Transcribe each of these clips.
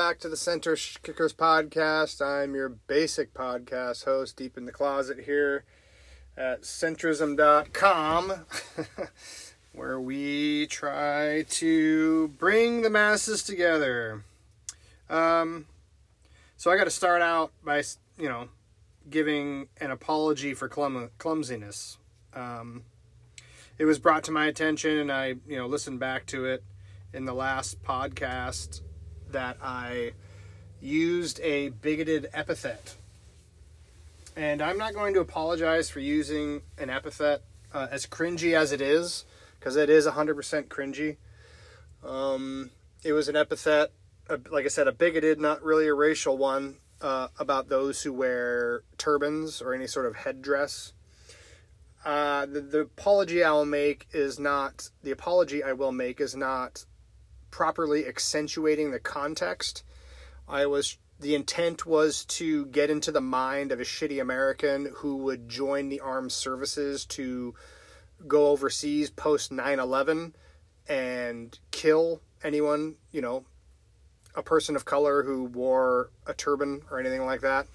back to the Center Kickers podcast. I'm your basic podcast host, deep in the closet here at centrism.com, where we try to bring the masses together. Um, so I got to start out by, you know, giving an apology for clum- clumsiness. Um, it was brought to my attention, and I, you know, listened back to it in the last podcast that I used a bigoted epithet. And I'm not going to apologize for using an epithet uh, as cringy as it is, because it is 100% cringy. Um, it was an epithet, uh, like I said, a bigoted, not really a racial one, uh, about those who wear turbans or any sort of headdress. Uh, the, the apology I will make is not, the apology I will make is not properly accentuating the context. I was the intent was to get into the mind of a shitty American who would join the armed services to go overseas post 9/11 and kill anyone, you know, a person of color who wore a turban or anything like that.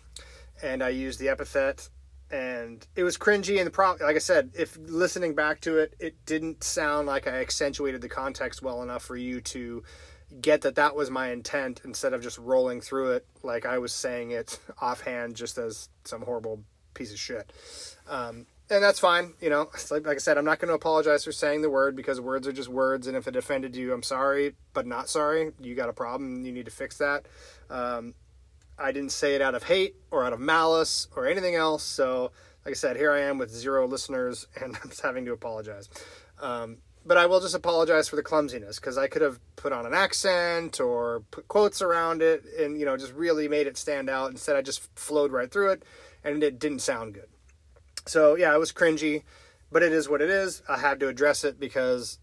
And I used the epithet and it was cringy and the pro like i said if listening back to it it didn't sound like i accentuated the context well enough for you to get that that was my intent instead of just rolling through it like i was saying it offhand just as some horrible piece of shit. Um, and that's fine you know? Like, like i said i'm not going to apologize for saying the word because words are just words and if it offended you i'm sorry but not sorry. You got a problem you need to fix that. Um, I didn't say it out of hate or out of malice or anything else. So, like I said, here I am with zero listeners and I'm having to apologize. Um, but I will just apologize for the clumsiness because I could have put on an accent or put quotes around it and, you know, just really made it stand out. Instead, I just flowed right through it and it didn't sound good. So, yeah, it was cringy, but it is what it is. I had to address it because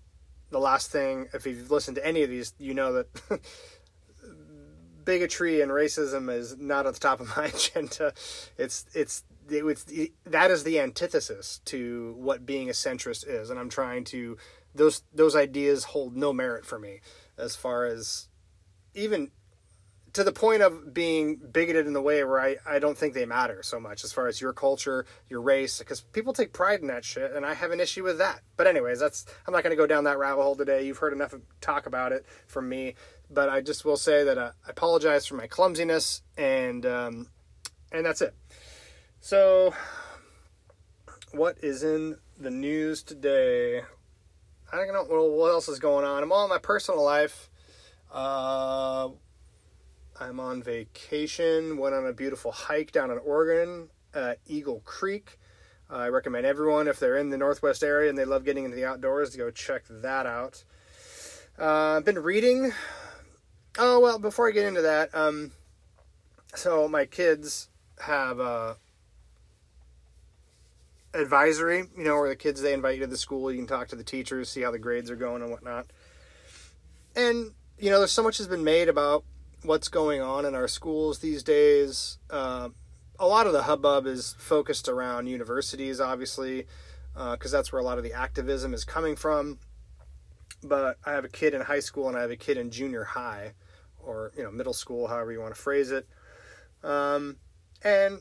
the last thing, if you've listened to any of these, you know that bigotry and racism is not at the top of my agenda. It's it's it, it, that is the antithesis to what being a centrist is, and I'm trying to those those ideas hold no merit for me as far as even to the point of being bigoted in the way where I, I don't think they matter so much as far as your culture, your race, because people take pride in that shit, and I have an issue with that. But anyways, that's I'm not going to go down that rabbit hole today. You've heard enough talk about it from me but I just will say that uh, I apologize for my clumsiness, and um, and that's it. So, what is in the news today? I don't know well, what else is going on. I'm all in my personal life. Uh, I'm on vacation. Went on a beautiful hike down in Oregon at Eagle Creek. Uh, I recommend everyone, if they're in the Northwest area and they love getting into the outdoors, to go check that out. Uh, I've been reading Oh well, before I get into that, um, so my kids have a advisory, you know, where the kids they invite you to the school, you can talk to the teachers, see how the grades are going and whatnot. And you know, there's so much has been made about what's going on in our schools these days. Uh, a lot of the hubbub is focused around universities, obviously, because uh, that's where a lot of the activism is coming from. But I have a kid in high school and I have a kid in junior high or you know middle school, however you want to phrase it. Um, and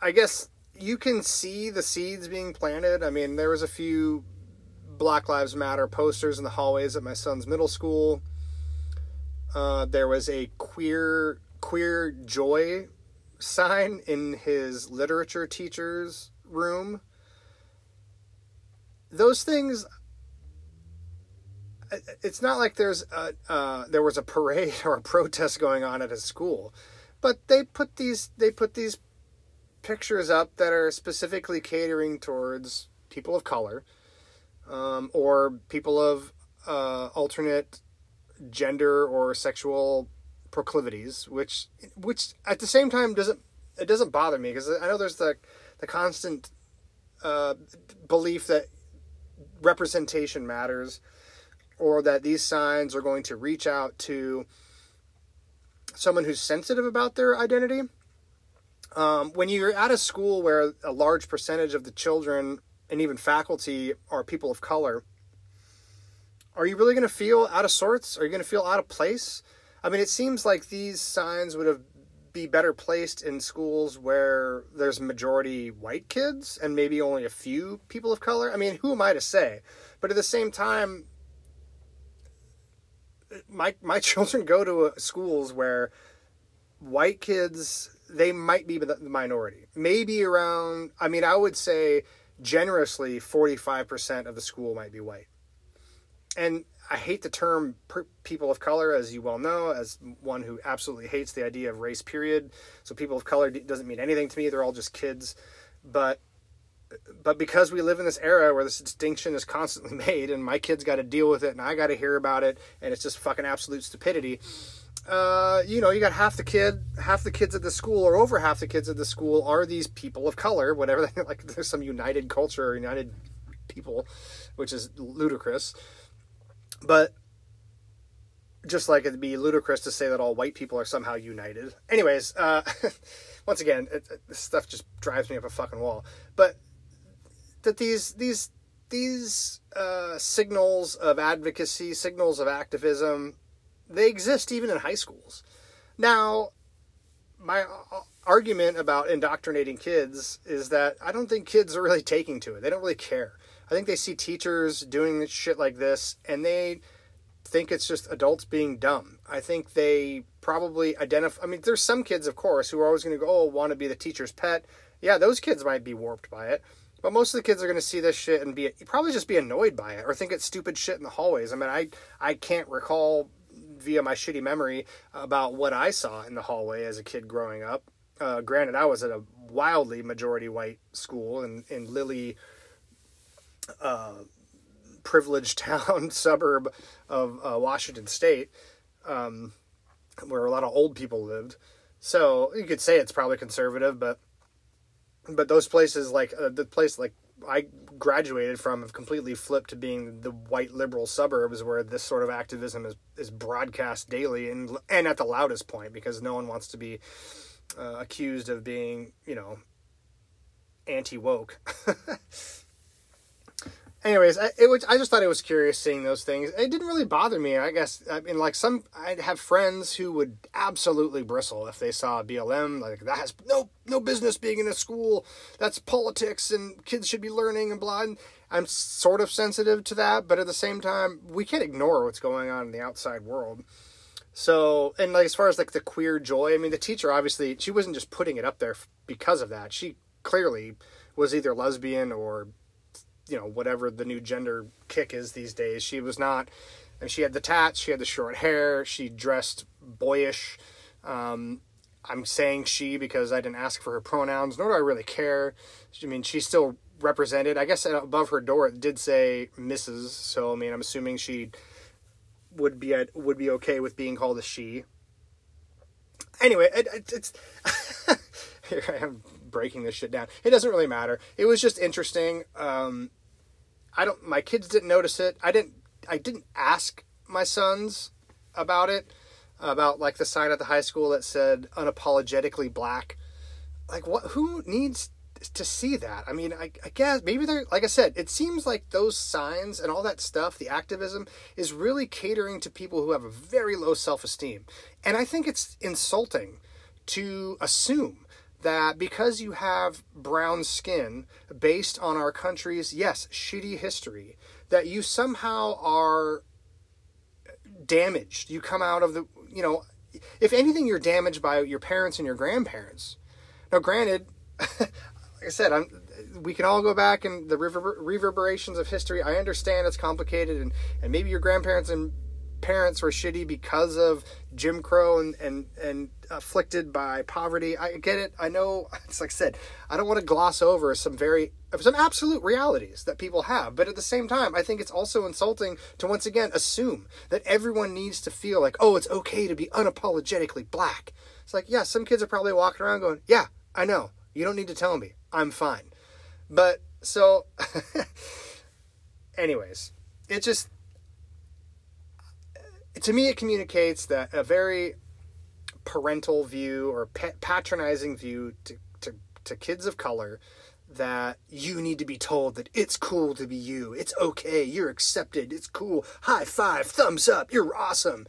I guess you can see the seeds being planted. I mean, there was a few Black Lives Matter posters in the hallways at my son's middle school. Uh, there was a queer queer joy sign in his literature teacher's room. Those things it's not like there's a, uh, there was a parade or a protest going on at a school, but they put these they put these pictures up that are specifically catering towards people of color um, or people of uh, alternate gender or sexual proclivities, which which at the same time doesn't it doesn't bother me because I know there's the the constant uh, belief that representation matters or that these signs are going to reach out to someone who's sensitive about their identity. Um, when you're at a school where a large percentage of the children and even faculty are people of color, are you really going to feel out of sorts? Are you going to feel out of place? I mean, it seems like these signs would have be better placed in schools where there's majority white kids and maybe only a few people of color. I mean, who am I to say? But at the same time, my my children go to uh, schools where white kids they might be the minority. Maybe around I mean, I would say generously 45% of the school might be white. And I hate the term per- people of color, as you well know, as one who absolutely hates the idea of race, period. So people of color doesn't mean anything to me. They're all just kids. But but because we live in this era where this distinction is constantly made and my kids got to deal with it and I got to hear about it and it's just fucking absolute stupidity. Uh, you know, you got half the kid, half the kids at the school, or over half the kids at the school are these people of color, whatever. Like there's some united culture or united people, which is ludicrous. But just like it'd be ludicrous to say that all white people are somehow united. Anyways, uh, once again, it, it, this stuff just drives me up a fucking wall. But that these these these uh, signals of advocacy, signals of activism, they exist even in high schools. Now, my uh, argument about indoctrinating kids is that I don't think kids are really taking to it. They don't really care. I think they see teachers doing shit like this and they think it's just adults being dumb. I think they probably identify. I mean, there's some kids, of course, who are always going to go, oh, want to be the teacher's pet. Yeah, those kids might be warped by it. But most of the kids are going to see this shit and be probably just be annoyed by it or think it's stupid shit in the hallways. I mean, I I can't recall via my shitty memory about what I saw in the hallway as a kid growing up. Uh, granted, I was at a wildly majority white school in in Lilly, uh, privileged town suburb of uh, Washington State, um, where a lot of old people lived. So you could say it's probably conservative, but but those places like uh, the place like I graduated from have completely flipped to being the white liberal suburbs where this sort of activism is is broadcast daily and and at the loudest point because no one wants to be uh, accused of being you know anti woke. anyways, I, it was, I just thought it was curious seeing those things. It didn't really bother me. I guess I mean, like some, I have friends who would absolutely bristle if they saw BLM. Like that has no no business being in a school. That's politics, and kids should be learning and blah. And I'm sort of sensitive to that, but at the same time, we can't ignore what's going on in the outside world. So, and like as far as like the queer joy, I mean, the teacher obviously she wasn't just putting it up there because of that. She clearly was either lesbian or you know whatever the new gender kick is these days. She was not, and she had the tats, she had the short hair, she dressed boyish. Um, I'm saying she because I didn't ask for her pronouns, nor do I really care. I mean, she's still represented. I guess above her door it did say Mrs. So I mean, I'm assuming she would be would be okay with being called a she. Anyway, it, it, it's here I am breaking this shit down. It doesn't really matter. It was just interesting. Um, I don't. My kids didn't notice it. I didn't. I didn't ask my sons about it. About like the sign at the high school that said unapologetically black. Like what? Who needs to see that? I mean, I, I guess maybe they're like I said. It seems like those signs and all that stuff, the activism, is really catering to people who have a very low self esteem, and I think it's insulting to assume that because you have brown skin based on our country's, yes, shitty history, that you somehow are damaged. You come out of the, you know, if anything, you're damaged by your parents and your grandparents. Now, granted, like I said, I'm, we can all go back and the rever- reverberations of history. I understand it's complicated, and, and maybe your grandparents and parents were shitty because of Jim Crow and, and, and afflicted by poverty. I get it. I know, it's like I said, I don't want to gloss over some very, some absolute realities that people have. But at the same time, I think it's also insulting to once again assume that everyone needs to feel like, oh, it's okay to be unapologetically black. It's like, yeah, some kids are probably walking around going, yeah, I know. You don't need to tell me. I'm fine. But so, anyways, it just, to me, it communicates that a very parental view or patronizing view to, to, to kids of color that you need to be told that it's cool to be you. It's okay. You're accepted. It's cool. High five, thumbs up. You're awesome.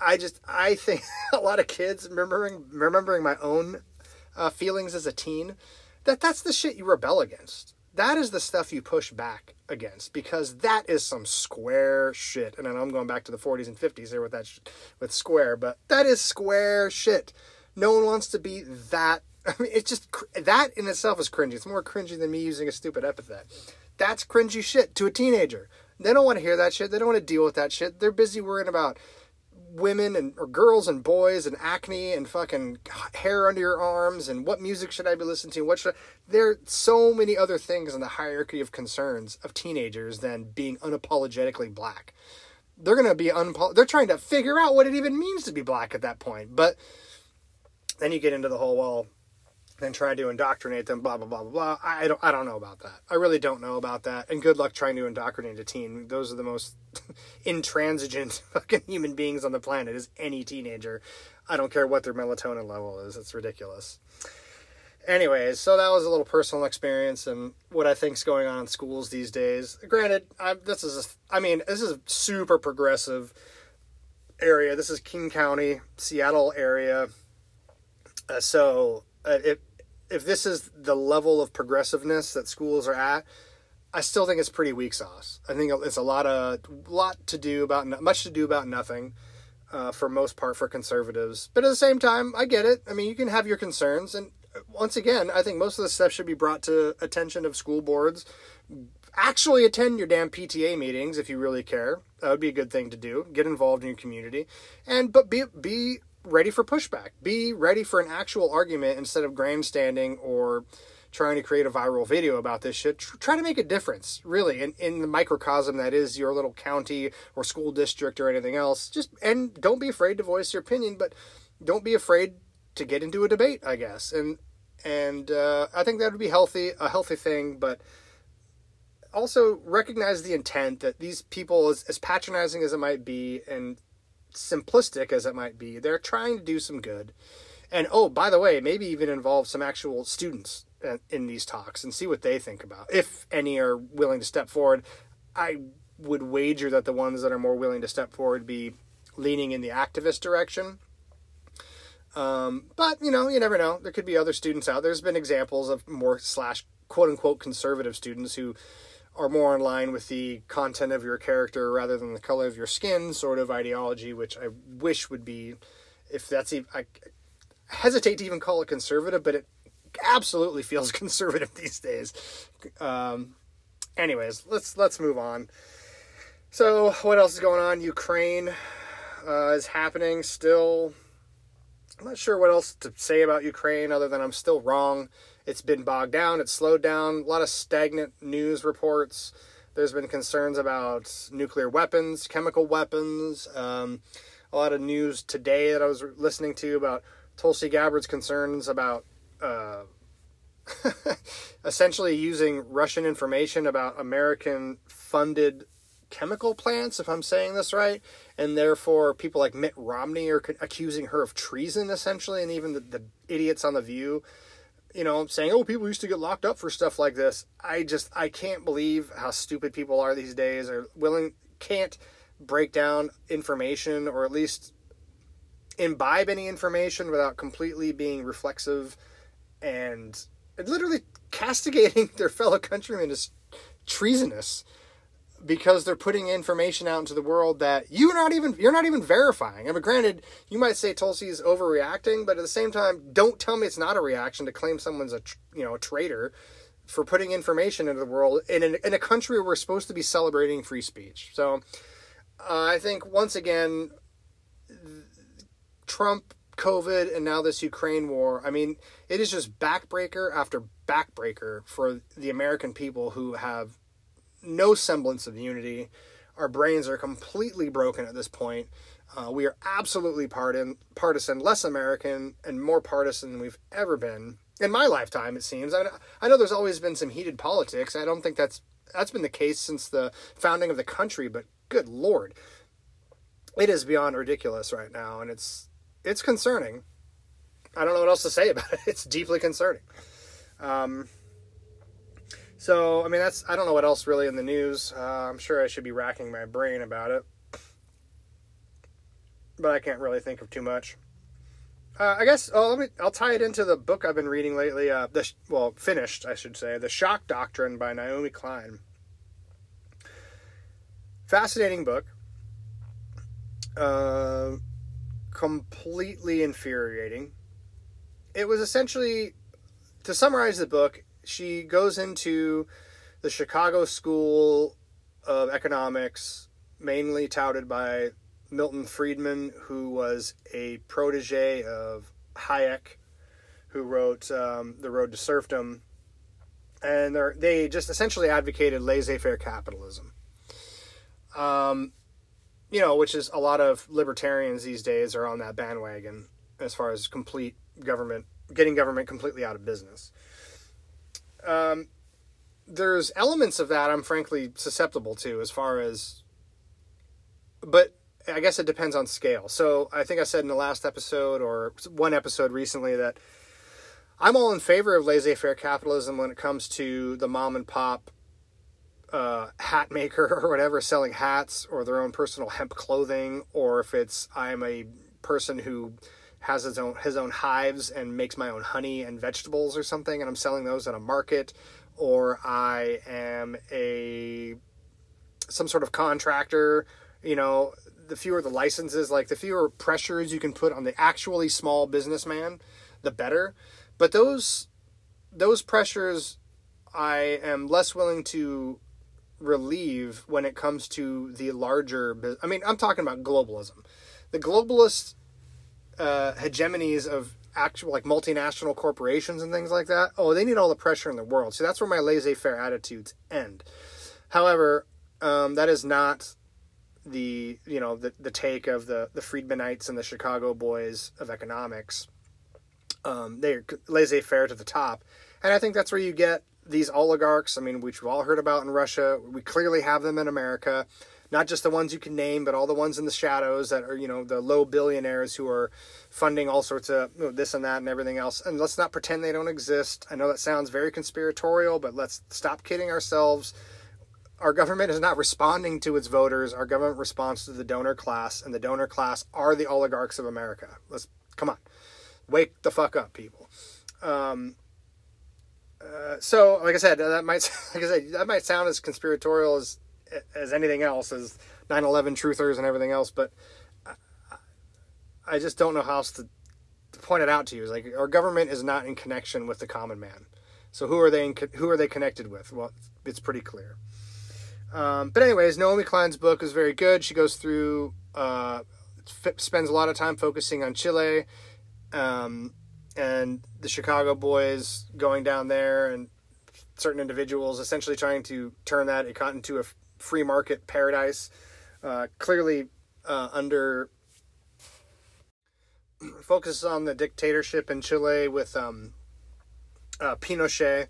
I just I think a lot of kids remembering remembering my own uh, feelings as a teen that that's the shit you rebel against. That is the stuff you push back against because that is some square shit. And I'm going back to the 40s and 50s here with that sh- with square, but that is square shit. No one wants to be that. I mean, it's just that in itself is cringy. It's more cringy than me using a stupid epithet. That's cringy shit to a teenager. They don't want to hear that shit. They don't want to deal with that shit. They're busy worrying about women and or girls and boys and acne and fucking hair under your arms and what music should I be listening to? What should I, there are so many other things in the hierarchy of concerns of teenagers than being unapologetically black. They're gonna be unpo- they're trying to figure out what it even means to be black at that point. But then you get into the whole well, then try to indoctrinate them, blah blah blah blah blah. I don't I don't know about that. I really don't know about that. And good luck trying to indoctrinate a teen. Those are the most intransigent fucking human beings on the planet. Is any teenager. I don't care what their melatonin level is. It's ridiculous. Anyways, so that was a little personal experience and what I think's going on in schools these days. Granted, I, this is a, I mean this is a super progressive area. This is King County, Seattle area. Uh, so uh, it if this is the level of progressiveness that schools are at, I still think it's pretty weak sauce. I think it's a lot of lot to do about much to do about nothing uh, for most part for conservatives. But at the same time, I get it. I mean, you can have your concerns, and once again, I think most of the stuff should be brought to attention of school boards. Actually, attend your damn PTA meetings if you really care. That would be a good thing to do. Get involved in your community, and but be be ready for pushback. Be ready for an actual argument instead of grandstanding or trying to create a viral video about this shit. Try to make a difference, really, in, in the microcosm that is your little county or school district or anything else. Just and don't be afraid to voice your opinion, but don't be afraid to get into a debate, I guess. And and uh, I think that would be healthy, a healthy thing, but also recognize the intent that these people, as, as patronizing as it might be, and simplistic as it might be, they're trying to do some good. And oh, by the way, maybe even involve some actual students in these talks and see what they think about. If any are willing to step forward, I would wager that the ones that are more willing to step forward be leaning in the activist direction. Um, but you know, you never know. There could be other students out. There's been examples of more slash quote unquote conservative students who are more in line with the content of your character rather than the color of your skin sort of ideology, which I wish would be, if that's even, I hesitate to even call it conservative, but it absolutely feels conservative these days. Um, anyways, let's let's move on. So, what else is going on? Ukraine uh, is happening still. I'm not sure what else to say about Ukraine other than I'm still wrong. It's been bogged down, it's slowed down, a lot of stagnant news reports. There's been concerns about nuclear weapons, chemical weapons. Um, a lot of news today that I was listening to about Tulsi Gabbard's concerns about uh, essentially using Russian information about American funded chemical plants, if I'm saying this right, and therefore people like Mitt Romney are accusing her of treason, essentially, and even the, the idiots on The View you know, saying, "Oh, people used to get locked up for stuff like this." I just I can't believe how stupid people are these days. Or willing can't break down information or at least imbibe any information without completely being reflexive and literally castigating their fellow countrymen as treasonous because they're putting information out into the world that you're not even you're not even verifying. I mean, granted, you might say Tulsi is overreacting, but at the same time, don't tell me it's not a reaction to claim someone's a you know a traitor for putting information into the world in an, in a country where we're supposed to be celebrating free speech. So, uh, I think once again, Trump, COVID, and now this Ukraine war. I mean, it is just backbreaker after backbreaker for the American people who have no semblance of unity. Our brains are completely broken at this point. Uh, we are absolutely partisan, partisan, less American, and more partisan than we've ever been in my lifetime. It seems. I, I know there's always been some heated politics. I don't think that's that's been the case since the founding of the country. But good lord, it is beyond ridiculous right now, and it's it's concerning. I don't know what else to say about it. It's deeply concerning. Um, So, I mean, that's, I don't know what else really in the news. Uh, I'm sure I should be racking my brain about it. But I can't really think of too much. Uh, I guess, oh, let me, I'll tie it into the book I've been reading lately. Uh, the, well, finished, I should say. The Shock Doctrine by Naomi Klein. Fascinating book. Uh, completely infuriating. It was essentially, to summarize the book, she goes into the Chicago School of Economics, mainly touted by Milton Friedman, who was a protege of Hayek, who wrote um, The Road to Serfdom. And they just essentially advocated laissez faire capitalism. Um, you know, which is a lot of libertarians these days are on that bandwagon as far as complete government, getting government completely out of business um, there's elements of that I'm frankly susceptible to as far as, but I guess it depends on scale. So I think I said in the last episode or one episode recently that I'm all in favor of laissez faire capitalism when it comes to the mom and pop uh, hat maker or whatever selling hats or their own personal hemp clothing, or if it's I'm a person who has his own his own hives and makes my own honey and vegetables or something, and I'm selling those at a market, or I am a some sort of contractor. You know, the fewer the licenses, like the fewer pressures you can put on the actually small businessman, the better. But those those pressures, I am less willing to relieve when it comes to the larger. I mean, I'm talking about globalism. The globalists uh, hegemonies of actual like multinational corporations and things like that, oh, they need all the pressure in the world. So that's where my laissez-faire attitudes end. However, um, that is not the you know the the take of the the Friedmanites and the Chicago boys of economics. Um, they're laissez-faire to the top, and I think that's where you get these oligarchs. I mean, which we've all heard about in Russia. We clearly have them in America not just the ones you can name, but all the ones in the shadows that are, you know, the low billionaires who are funding all sorts of you know, this and that and everything else. And let's not pretend they don't exist. I know that sounds very conspiratorial, but let's stop kidding ourselves. Our government is not responding to its voters. Our government responds to the donor class, and the donor class are the oligarchs of America. Let's come on, wake the fuck up, people. Um, uh, so, like I said, that might like I said that might sound as conspiratorial as as anything else, as 9/11 truthers and everything else. But I, just don't know how else to, to point it out to you. Is like our government is not in connection with the common man. So who are they? In, who are they connected with? Well, it's pretty clear. Um, but anyways, Naomi Klein's book is very good. She goes through, uh, f- spends a lot of time focusing on Chile, um, and the Chicago boys going down there, and certain individuals essentially trying to turn that into a free market paradise. Uh, clearly, uh, under focuses on the dictatorship in Chile with um, uh, Pinochet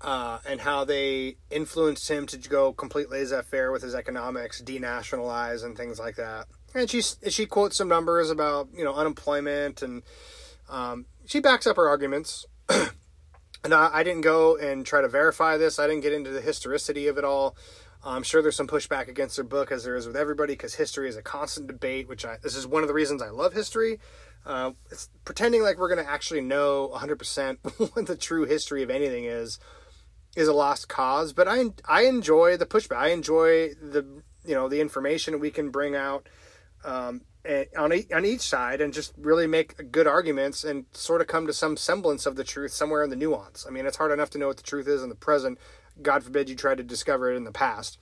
uh, and how they influenced him to go complete laissez-faire with his economics, denationalize and things like that. And she she quotes some numbers about you know unemployment and um, she backs up her arguments. and I, I didn't go and try to verify this. I didn't get into the historicity of it all. I'm sure there's some pushback against their book, as there is with everybody, because history is a constant debate. Which I this is one of the reasons I love history. Uh, it's pretending like we're going to actually know 100% what the true history of anything is is a lost cause. But I I enjoy the pushback. I enjoy the you know the information we can bring out um, on on each side and just really make good arguments and sort of come to some semblance of the truth somewhere in the nuance. I mean, it's hard enough to know what the truth is in the present God forbid you try to discover it in the past.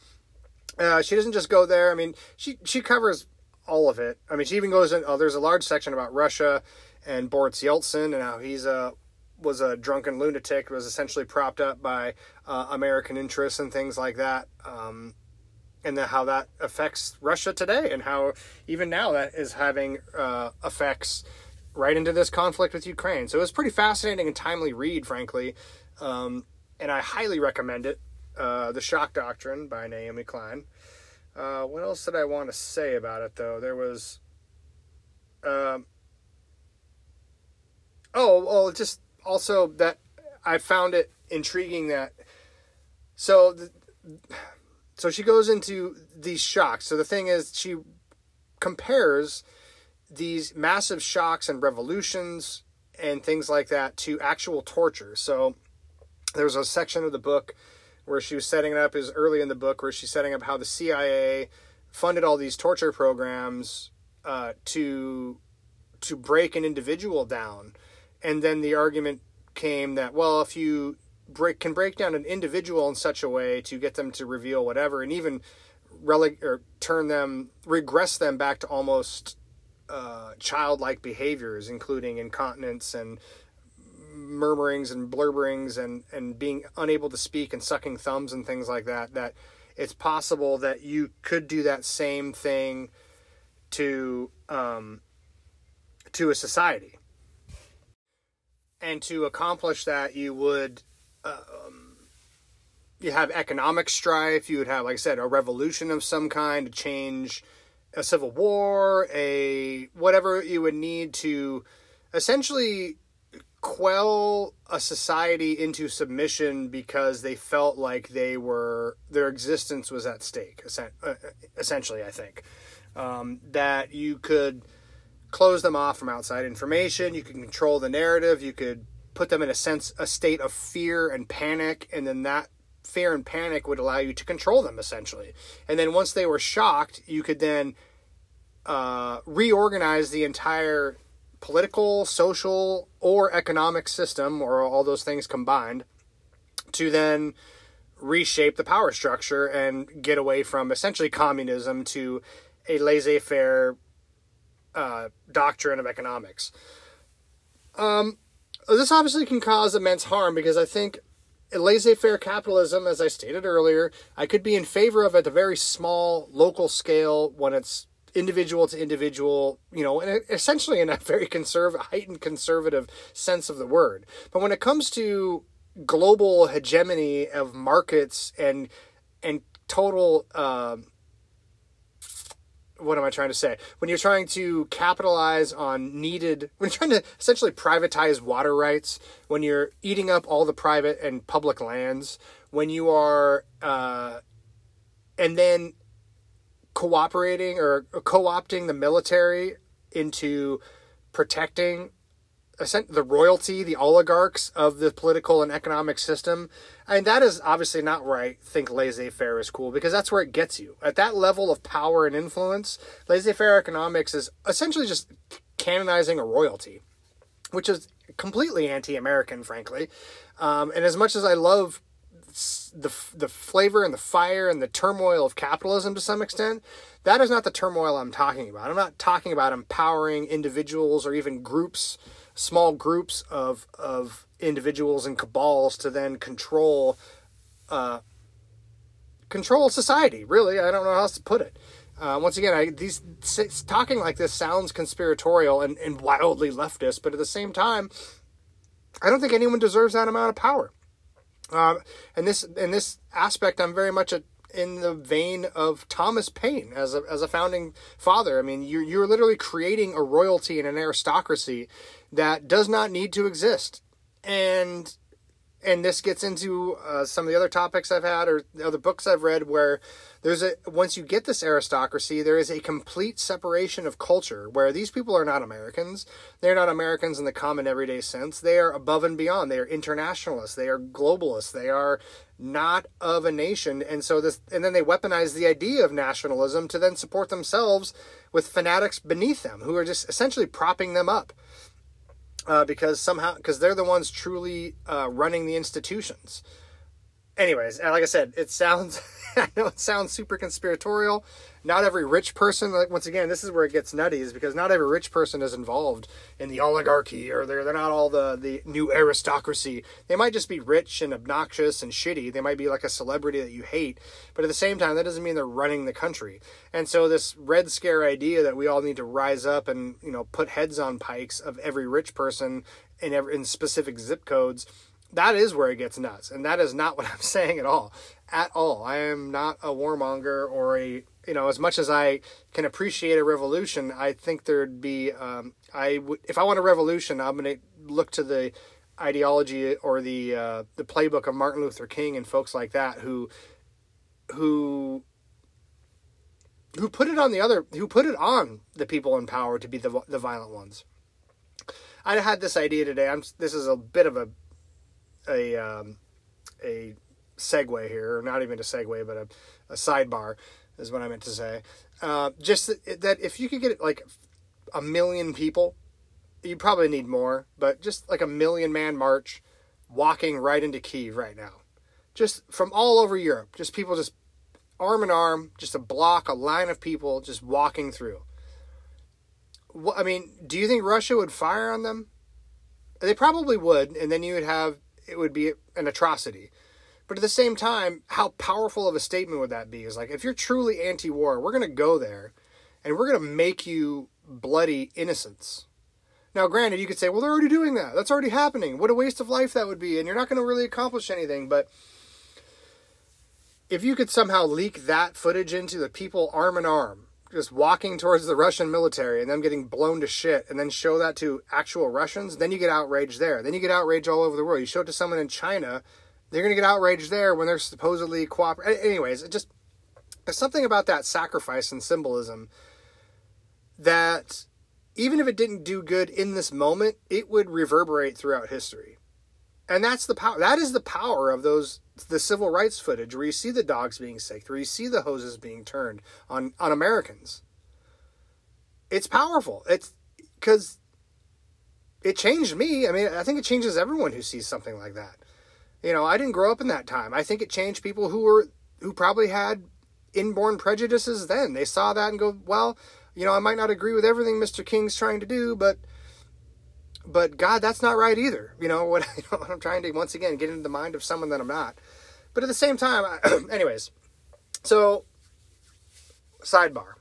Uh, she doesn't just go there. I mean, she she covers all of it. I mean, she even goes in. Oh, there's a large section about Russia and Boris Yeltsin and how he's a was a drunken lunatic. Was essentially propped up by uh, American interests and things like that. Um, and then how that affects Russia today, and how even now that is having uh, effects right into this conflict with Ukraine. So it was pretty fascinating and timely read, frankly. Um, and I highly recommend it. Uh, the Shock Doctrine by Naomi Klein. Uh, what else did I want to say about it, though? There was. Um, oh, well, just also that I found it intriguing that so the, so she goes into these shocks. So the thing is, she compares these massive shocks and revolutions and things like that to actual torture. So there's a section of the book where she was setting it up is early in the book where she's setting up how the CIA funded all these torture programs uh, to to break an individual down, and then the argument came that well, if you break can break down an individual in such a way to get them to reveal whatever, and even releg or turn them regress them back to almost uh, childlike behaviors, including incontinence and murmurings and blurberings and and being unable to speak and sucking thumbs and things like that. That it's possible that you could do that same thing to um, to a society. And to accomplish that, you would um, you have economic strife. You would have, like I said, a revolution of some kind to change a civil war, a whatever you would need to essentially quell a society into submission because they felt like they were their existence was at stake uh, essentially i think. Um, that you could close them off from outside information you could control the narrative you could put them in a sense a state of fear and panic and then that fear and panic would allow you to control them essentially. And then once they were shocked you could then uh, reorganize the entire political, social, or economic system, or all those things combined, to then reshape the power structure and get away from essentially communism to a laissez faire uh, doctrine of economics. Um, this obviously can cause immense harm because I think laissez faire capitalism, as I stated earlier, I could be in favor of at a very small local scale when it's individual to individual, you know, and essentially in a very conservative, heightened conservative sense of the word. But when it comes to global hegemony of markets and and total uh, what am I trying to say? When you're trying to capitalize on needed, when you're trying to essentially privatize water rights, when you're eating up all the private and public lands, when you are, uh, and then cooperating or co-opting the military into protecting the royalty, the oligarchs of the political and economic system. Mean, that is obviously not where I think laissez faire is cool because that's where it gets you. At that level of power and influence, laissez faire economics is essentially just canonizing a royalty, which is completely anti American, frankly. Um, and as much as I love the the flavor and the fire and the turmoil of capitalism to some extent. That is not the turmoil I'm talking about. I'm not talking about empowering individuals or even groups, small groups of of individuals and cabals to then control uh, control society. Really, I don't know how else to put it. Uh, once again, I, these talking like this sounds conspiratorial and, and wildly leftist, but at the same time, I don't think anyone deserves that amount of power. Um, and this in this aspect, I'm very much a, in the vein of Thomas Paine as a, as a founding father. I mean, you're, you're literally creating a royalty and an aristocracy that does not need to exist. And and this gets into uh, some of the other topics I've had or the other books I've read where there's a once you get this aristocracy, there is a complete separation of culture where these people are not Americans. They're not Americans in the common everyday sense. They are above and beyond. They are internationalists. They are globalists. They are not of a nation. And so this and then they weaponize the idea of nationalism to then support themselves with fanatics beneath them who are just essentially propping them up uh, because somehow because they're the ones truly uh, running the institutions. Anyways, like I said, it sounds I know it sounds super conspiratorial. Not every rich person, like once again, this is where it gets nutty, is because not every rich person is involved in the oligarchy, or they're they're not all the the new aristocracy. They might just be rich and obnoxious and shitty. They might be like a celebrity that you hate, but at the same time, that doesn't mean they're running the country. And so this red scare idea that we all need to rise up and you know put heads on pikes of every rich person in every, in specific zip codes that is where it gets nuts. And that is not what I'm saying at all. At all. I am not a warmonger or a, you know, as much as I can appreciate a revolution, I think there'd be, um, I would, if I want a revolution, I'm going to look to the ideology or the uh, the playbook of Martin Luther King and folks like that who who who put it on the other who put it on the people in power to be the the violent ones. I had this idea today. I'm this is a bit of a a um, a segue here, or not even a segue, but a, a sidebar is what I meant to say. Uh, just that, that if you could get like a million people, you probably need more, but just like a million man march walking right into Kiev right now, just from all over Europe, just people just arm in arm, just a block, a line of people just walking through. What, I mean, do you think Russia would fire on them? They probably would, and then you would have it would be an atrocity. But at the same time, how powerful of a statement would that be? Is like if you're truly anti-war, we're going to go there, and we're going to make you bloody innocents. Now, granted, you could say, well, they're already doing that. That's already happening. What a waste of life that would be, and you're not going to really accomplish anything. But if you could somehow leak that footage into the people arm in arm, just walking towards the Russian military and them getting blown to shit, and then show that to actual Russians, then you get outraged there. Then you get outraged all over the world. You show it to someone in China, they're going to get outraged there when they're supposedly cooperating. Anyways, it just there's something about that sacrifice and symbolism that even if it didn't do good in this moment, it would reverberate throughout history. And that's the power. That is the power of those the civil rights footage where you see the dogs being sicked, where you see the hoses being turned on on Americans. It's powerful. It's because it changed me. I mean, I think it changes everyone who sees something like that. You know, I didn't grow up in that time. I think it changed people who were who probably had inborn prejudices then. They saw that and go, well, you know, I might not agree with everything Mr. King's trying to do, but but God, that's not right either. You know what, you know, what I'm trying to once again get into the mind of someone that I'm not. But at the same time, I, anyways, so sidebar.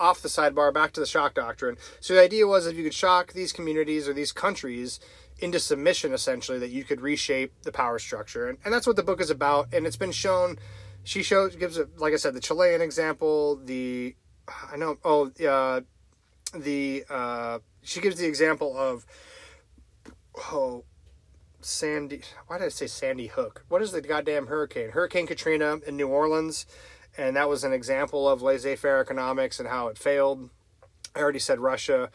Off the sidebar, back to the shock doctrine. So the idea was if you could shock these communities or these countries into submission, essentially, that you could reshape the power structure, and, and that's what the book is about. And it's been shown. She shows gives it, like I said, the Chilean example. The I know. Oh, uh, the uh, she gives the example of oh Sandy. Why did I say Sandy Hook? What is the goddamn hurricane? Hurricane Katrina in New Orleans, and that was an example of laissez-faire economics and how it failed. I already said Russia,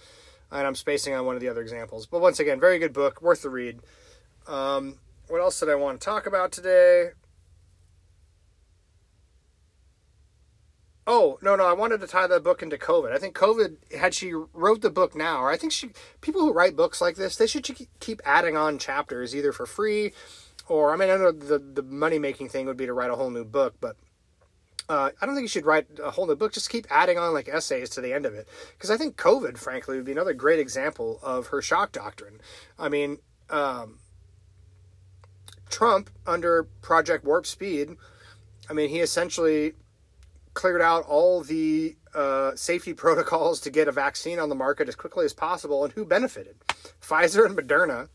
and I'm spacing on one of the other examples. But once again, very good book, worth the read. Um, what else did I want to talk about today? Oh no no! I wanted to tie the book into COVID. I think COVID had she wrote the book now, or I think she people who write books like this they should keep adding on chapters either for free, or I mean I know the the money making thing would be to write a whole new book, but uh, I don't think you should write a whole new book. Just keep adding on like essays to the end of it, because I think COVID, frankly, would be another great example of her shock doctrine. I mean, um, Trump under Project Warp Speed. I mean, he essentially cleared out all the uh, safety protocols to get a vaccine on the market as quickly as possible. And who benefited? Pfizer and Moderna,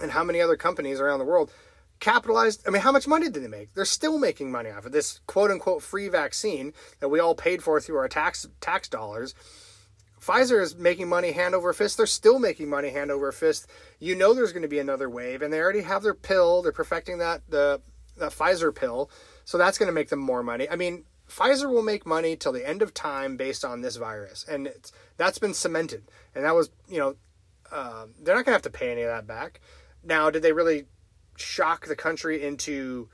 and how many other companies around the world capitalized. I mean, how much money did they make? They're still making money off of this quote unquote free vaccine that we all paid for through our tax tax dollars. Pfizer is making money hand over fist. They're still making money hand over fist. You know there's going to be another wave, and they already have their pill. They're perfecting that the the Pfizer pill, so that's going to make them more money. I mean, Pfizer will make money till the end of time based on this virus, and it's that's been cemented. And that was, you know, uh, they're not gonna have to pay any of that back. Now, did they really shock the country into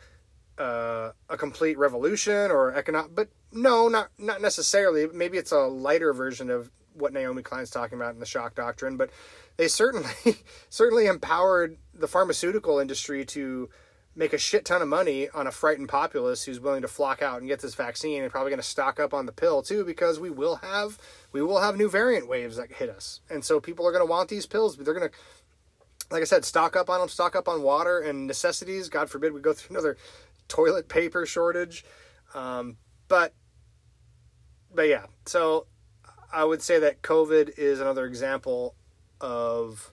uh, a complete revolution or economic? But no, not not necessarily. Maybe it's a lighter version of what Naomi Klein's talking about in the shock doctrine, but they certainly certainly empowered the pharmaceutical industry to make a shit ton of money on a frightened populace who's willing to flock out and get this vaccine and probably going to stock up on the pill too because we will have we will have new variant waves that hit us. And so people are going to want these pills but they're going to like i said stock up on them stock up on water and necessities. God forbid we go through another toilet paper shortage. Um, but but yeah so i would say that covid is another example of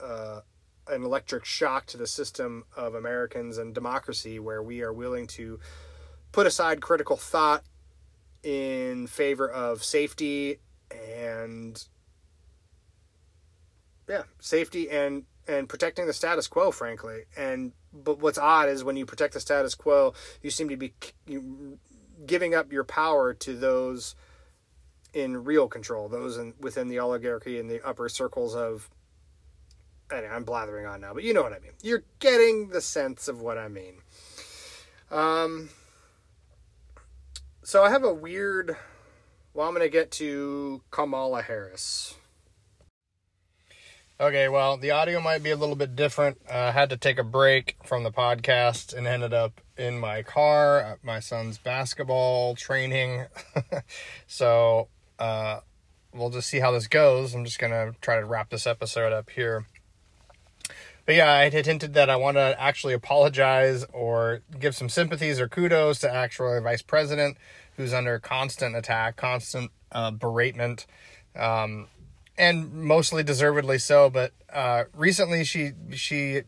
uh, an electric shock to the system of Americans and democracy where we are willing to put aside critical thought in favor of safety and yeah, safety and and protecting the status quo, frankly. And but what's odd is when you protect the status quo, you seem to be giving up your power to those in real control, those in, within the oligarchy and the upper circles of. Anyway, I'm blathering on now, but you know what I mean. You're getting the sense of what I mean. Um. So I have a weird. Well, I'm going to get to Kamala Harris. Okay, well, the audio might be a little bit different. Uh, I had to take a break from the podcast and ended up in my car at my son's basketball training. so uh, we'll just see how this goes. I'm just going to try to wrap this episode up here. But yeah, I had hinted that I want to actually apologize or give some sympathies or kudos to actual vice president who's under constant attack, constant uh, beratement. Um, and mostly deservedly so. But uh, recently, she she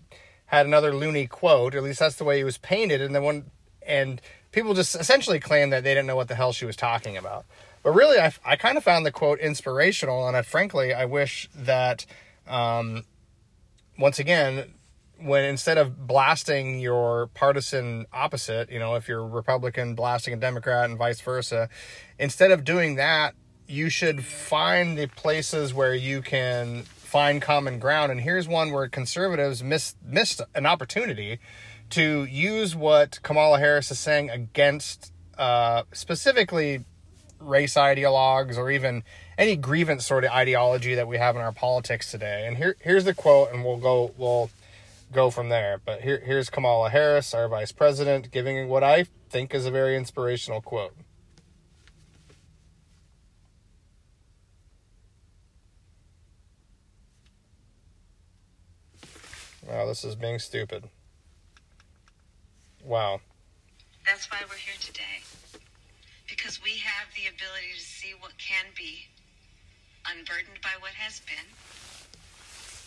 had another loony quote, or at least that's the way it was painted, and then one and people just essentially claimed that they didn't know what the hell she was talking about. But really, I, I kind of found the quote inspirational, and I frankly I wish that um, once again when instead of blasting your partisan opposite, you know, if you're Republican blasting a Democrat and vice versa, instead of doing that, you should find the places where you can find common ground. And here's one where conservatives missed missed an opportunity to use what Kamala Harris is saying against uh, specifically race ideologues or even any grievance sort of ideology that we have in our politics today. And here here's the quote, and we'll go we'll go from there. But here here's Kamala Harris, our vice president, giving what I think is a very inspirational quote. Wow, this is being stupid. Wow. That's why we're here today. Because we have the ability to see what can be, unburdened by what has been,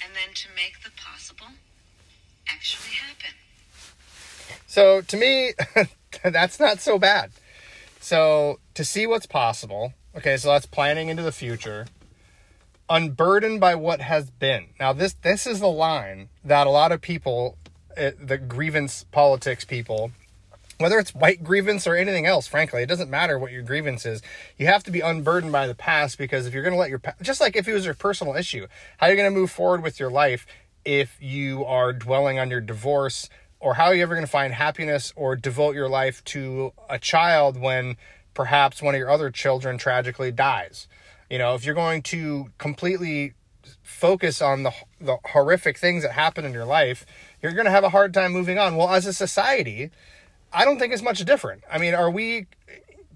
and then to make the possible actually happen. So to me, that's not so bad. So to see what's possible, okay, so that's planning into the future unburdened by what has been. Now this this is the line that a lot of people, uh, the grievance politics people, whether it's white grievance or anything else, frankly, it doesn't matter what your grievance is. You have to be unburdened by the past because if you're going to let your just like if it was your personal issue, how are you going to move forward with your life if you are dwelling on your divorce or how are you ever going to find happiness or devote your life to a child when perhaps one of your other children tragically dies? You know, if you're going to completely focus on the the horrific things that happen in your life, you're going to have a hard time moving on. Well, as a society, I don't think it's much different. I mean, are we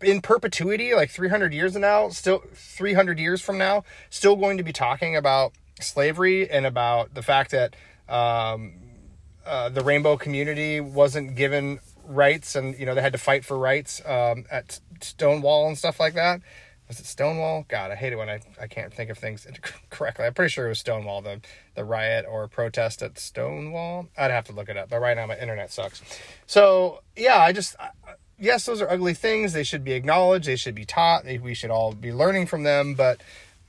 in perpetuity, like 300 years now, still 300 years from now, still going to be talking about slavery and about the fact that um, uh, the rainbow community wasn't given rights and you know they had to fight for rights um, at Stonewall and stuff like that was it Stonewall? God, I hate it when I, I can't think of things correctly. I'm pretty sure it was Stonewall, the the riot or protest at Stonewall. I'd have to look it up, but right now my internet sucks. So yeah, I just yes, those are ugly things. They should be acknowledged. They should be taught. We should all be learning from them, but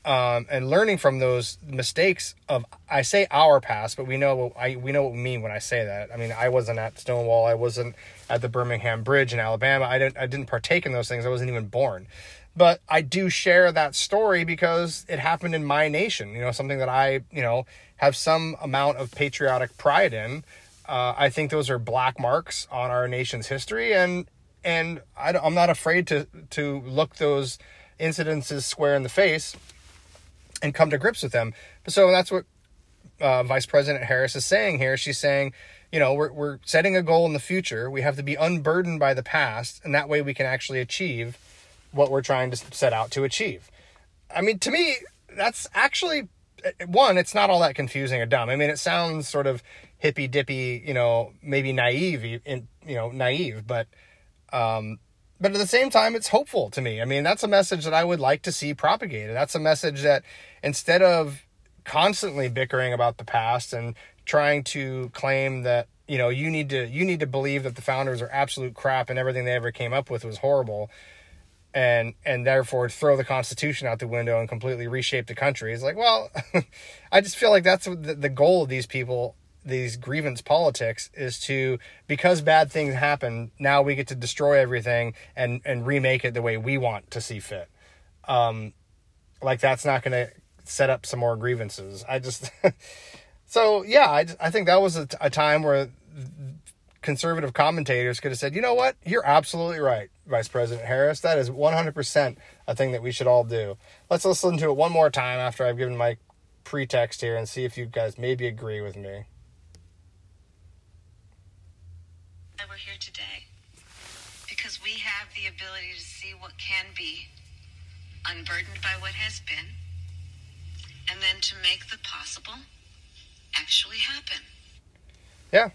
um, and learning from those mistakes of I say our past, but we know what I we know what we mean when I say that. I mean, I wasn't at Stonewall. I wasn't at the Birmingham Bridge in Alabama. I didn't I didn't partake in those things. I wasn't even born. But I do share that story because it happened in my nation, you know, something that I, you know, have some amount of patriotic pride in. Uh, I think those are black marks on our nation's history, and and I, I'm not afraid to to look those incidences square in the face and come to grips with them. So that's what uh, Vice President Harris is saying here. She's saying, you know, we're we're setting a goal in the future. We have to be unburdened by the past, and that way we can actually achieve what we're trying to set out to achieve. I mean, to me, that's actually one, it's not all that confusing or dumb. I mean, it sounds sort of hippy dippy, you know, maybe naive, you know, naive, but, um, but at the same time, it's hopeful to me. I mean, that's a message that I would like to see propagated. That's a message that instead of constantly bickering about the past and trying to claim that, you know, you need to, you need to believe that the founders are absolute crap and everything they ever came up with was horrible and and therefore throw the Constitution out the window and completely reshape the country. It's like, well, I just feel like that's the, the goal of these people, these grievance politics, is to because bad things happen. Now we get to destroy everything and and remake it the way we want to see fit. Um, like that's not going to set up some more grievances. I just so yeah, I I think that was a, a time where conservative commentators could have said, you know what, you're absolutely right, Vice President Harris. That is 100% a thing that we should all do. Let's listen to it one more time after I've given my pretext here and see if you guys maybe agree with me. We're here today because we have the ability to see what can be, unburdened by what has been, and then to make the possible actually happen. Yeah,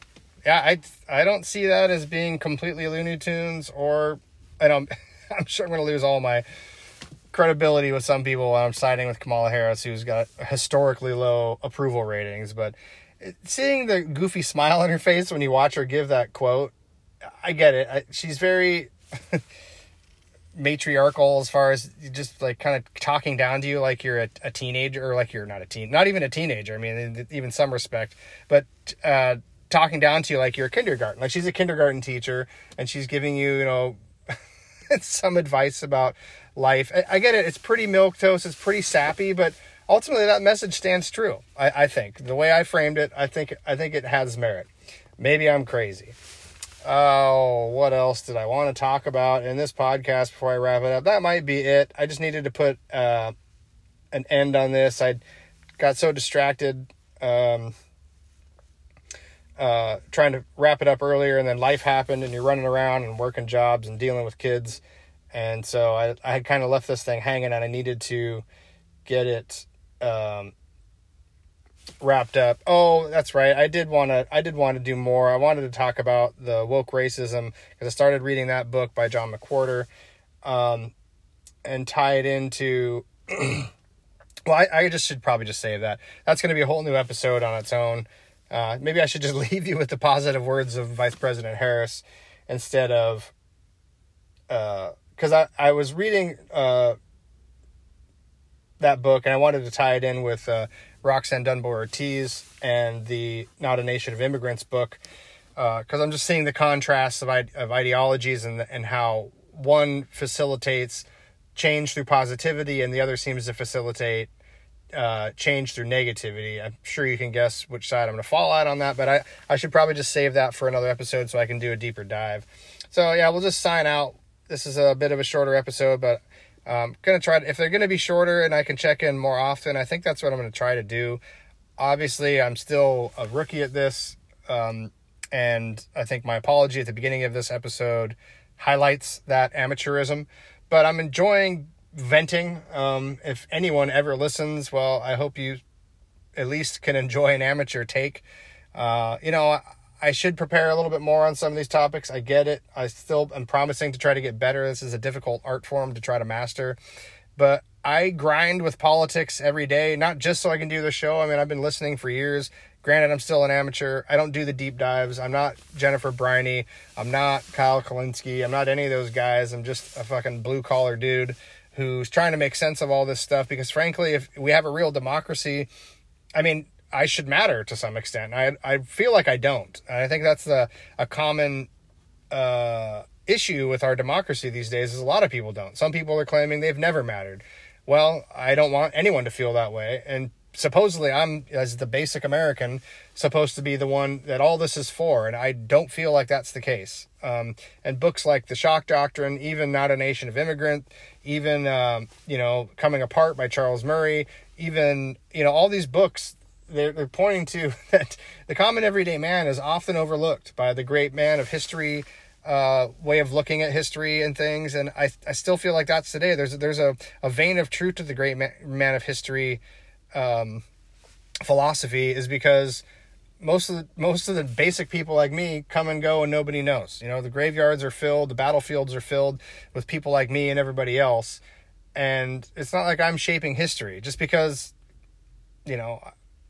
yeah, I I don't see that as being completely Looney Tunes or, and I'm I'm sure I'm going to lose all my credibility with some people when I'm siding with Kamala Harris, who's got historically low approval ratings. But seeing the goofy smile on her face when you watch her give that quote, I get it. I, she's very matriarchal as far as just like kind of talking down to you like you're a, a teenager or like you're not a teen, not even a teenager. I mean, even some respect, but. uh talking down to you like you're a kindergarten. Like she's a kindergarten teacher and she's giving you, you know, some advice about life. I, I, get it. It's pretty milk toast. It's pretty sappy, but ultimately that message stands true. I, I think the way I framed it, I think, I think it has merit. Maybe I'm crazy. Oh, what else did I want to talk about in this podcast before I wrap it up? That might be it. I just needed to put uh, an end on this. I got so distracted um, uh, trying to wrap it up earlier, and then life happened, and you're running around and working jobs and dealing with kids, and so I I had kind of left this thing hanging, and I needed to get it um, wrapped up. Oh, that's right. I did want to I did want to do more. I wanted to talk about the woke racism because I started reading that book by John McWhorter, um, and tie it into. well, I, I just should probably just say that. That's going to be a whole new episode on its own. Uh, maybe I should just leave you with the positive words of Vice President Harris instead of because uh, I, I was reading uh, that book and I wanted to tie it in with uh, Roxanne Dunbar Ortiz and the Not a Nation of Immigrants book because uh, I'm just seeing the contrasts of, of ideologies and, and how one facilitates change through positivity and the other seems to facilitate uh, change through negativity. I'm sure you can guess which side I'm going to fall out on that, but I, I should probably just save that for another episode so I can do a deeper dive. So, yeah, we'll just sign out. This is a bit of a shorter episode, but I'm going to try if they're going to be shorter and I can check in more often, I think that's what I'm going to try to do. Obviously, I'm still a rookie at this. Um, and I think my apology at the beginning of this episode highlights that amateurism, but I'm enjoying venting. Um, if anyone ever listens, well, I hope you at least can enjoy an amateur take. Uh, you know, I should prepare a little bit more on some of these topics. I get it. I still am promising to try to get better. This is a difficult art form to try to master. But I grind with politics every day, not just so I can do the show. I mean, I've been listening for years. Granted, I'm still an amateur. I don't do the deep dives. I'm not Jennifer Briney. I'm not Kyle Kulinski. I'm not any of those guys. I'm just a fucking blue collar dude who's trying to make sense of all this stuff because frankly if we have a real democracy i mean i should matter to some extent. I i feel like i don't. And i think that's the a common uh, issue with our democracy these days is a lot of people don't. Some people are claiming they've never mattered. Well i don't want anyone to feel that way. And supposedly I'm, as the basic American, supposed to be the one that all this is for, and I don't feel like that's the case. Um, and books like The Shock Doctrine, even Not a Nation of Immigrant, even um, you know Coming Apart by Charles Murray, even you know all these books. They're, they're pointing to that the common everyday man is often overlooked by the great man of history, uh, way of looking at history and things. And I, I still feel like that's today. There's there's a, a vein of truth to the great man, man of history um, philosophy is because most of the most of the basic people like me come and go and nobody knows. You know, the graveyards are filled, the battlefields are filled with people like me and everybody else. And it's not like I'm shaping history just because, you know.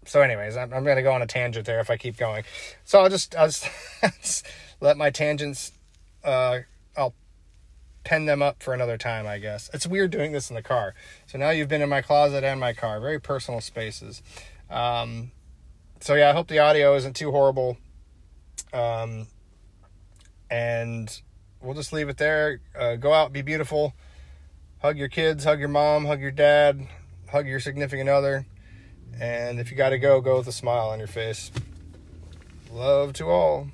So, anyways, I'm, I'm going to go on a tangent there if I keep going. So I'll just I'll just let my tangents. Uh, pen them up for another time, I guess. It's weird doing this in the car. So now you've been in my closet and my car, very personal spaces. Um, so yeah, I hope the audio isn't too horrible. Um, and we'll just leave it there. Uh, go out, be beautiful. Hug your kids, hug your mom, hug your dad, hug your significant other. And if you got to go, go with a smile on your face. Love to all.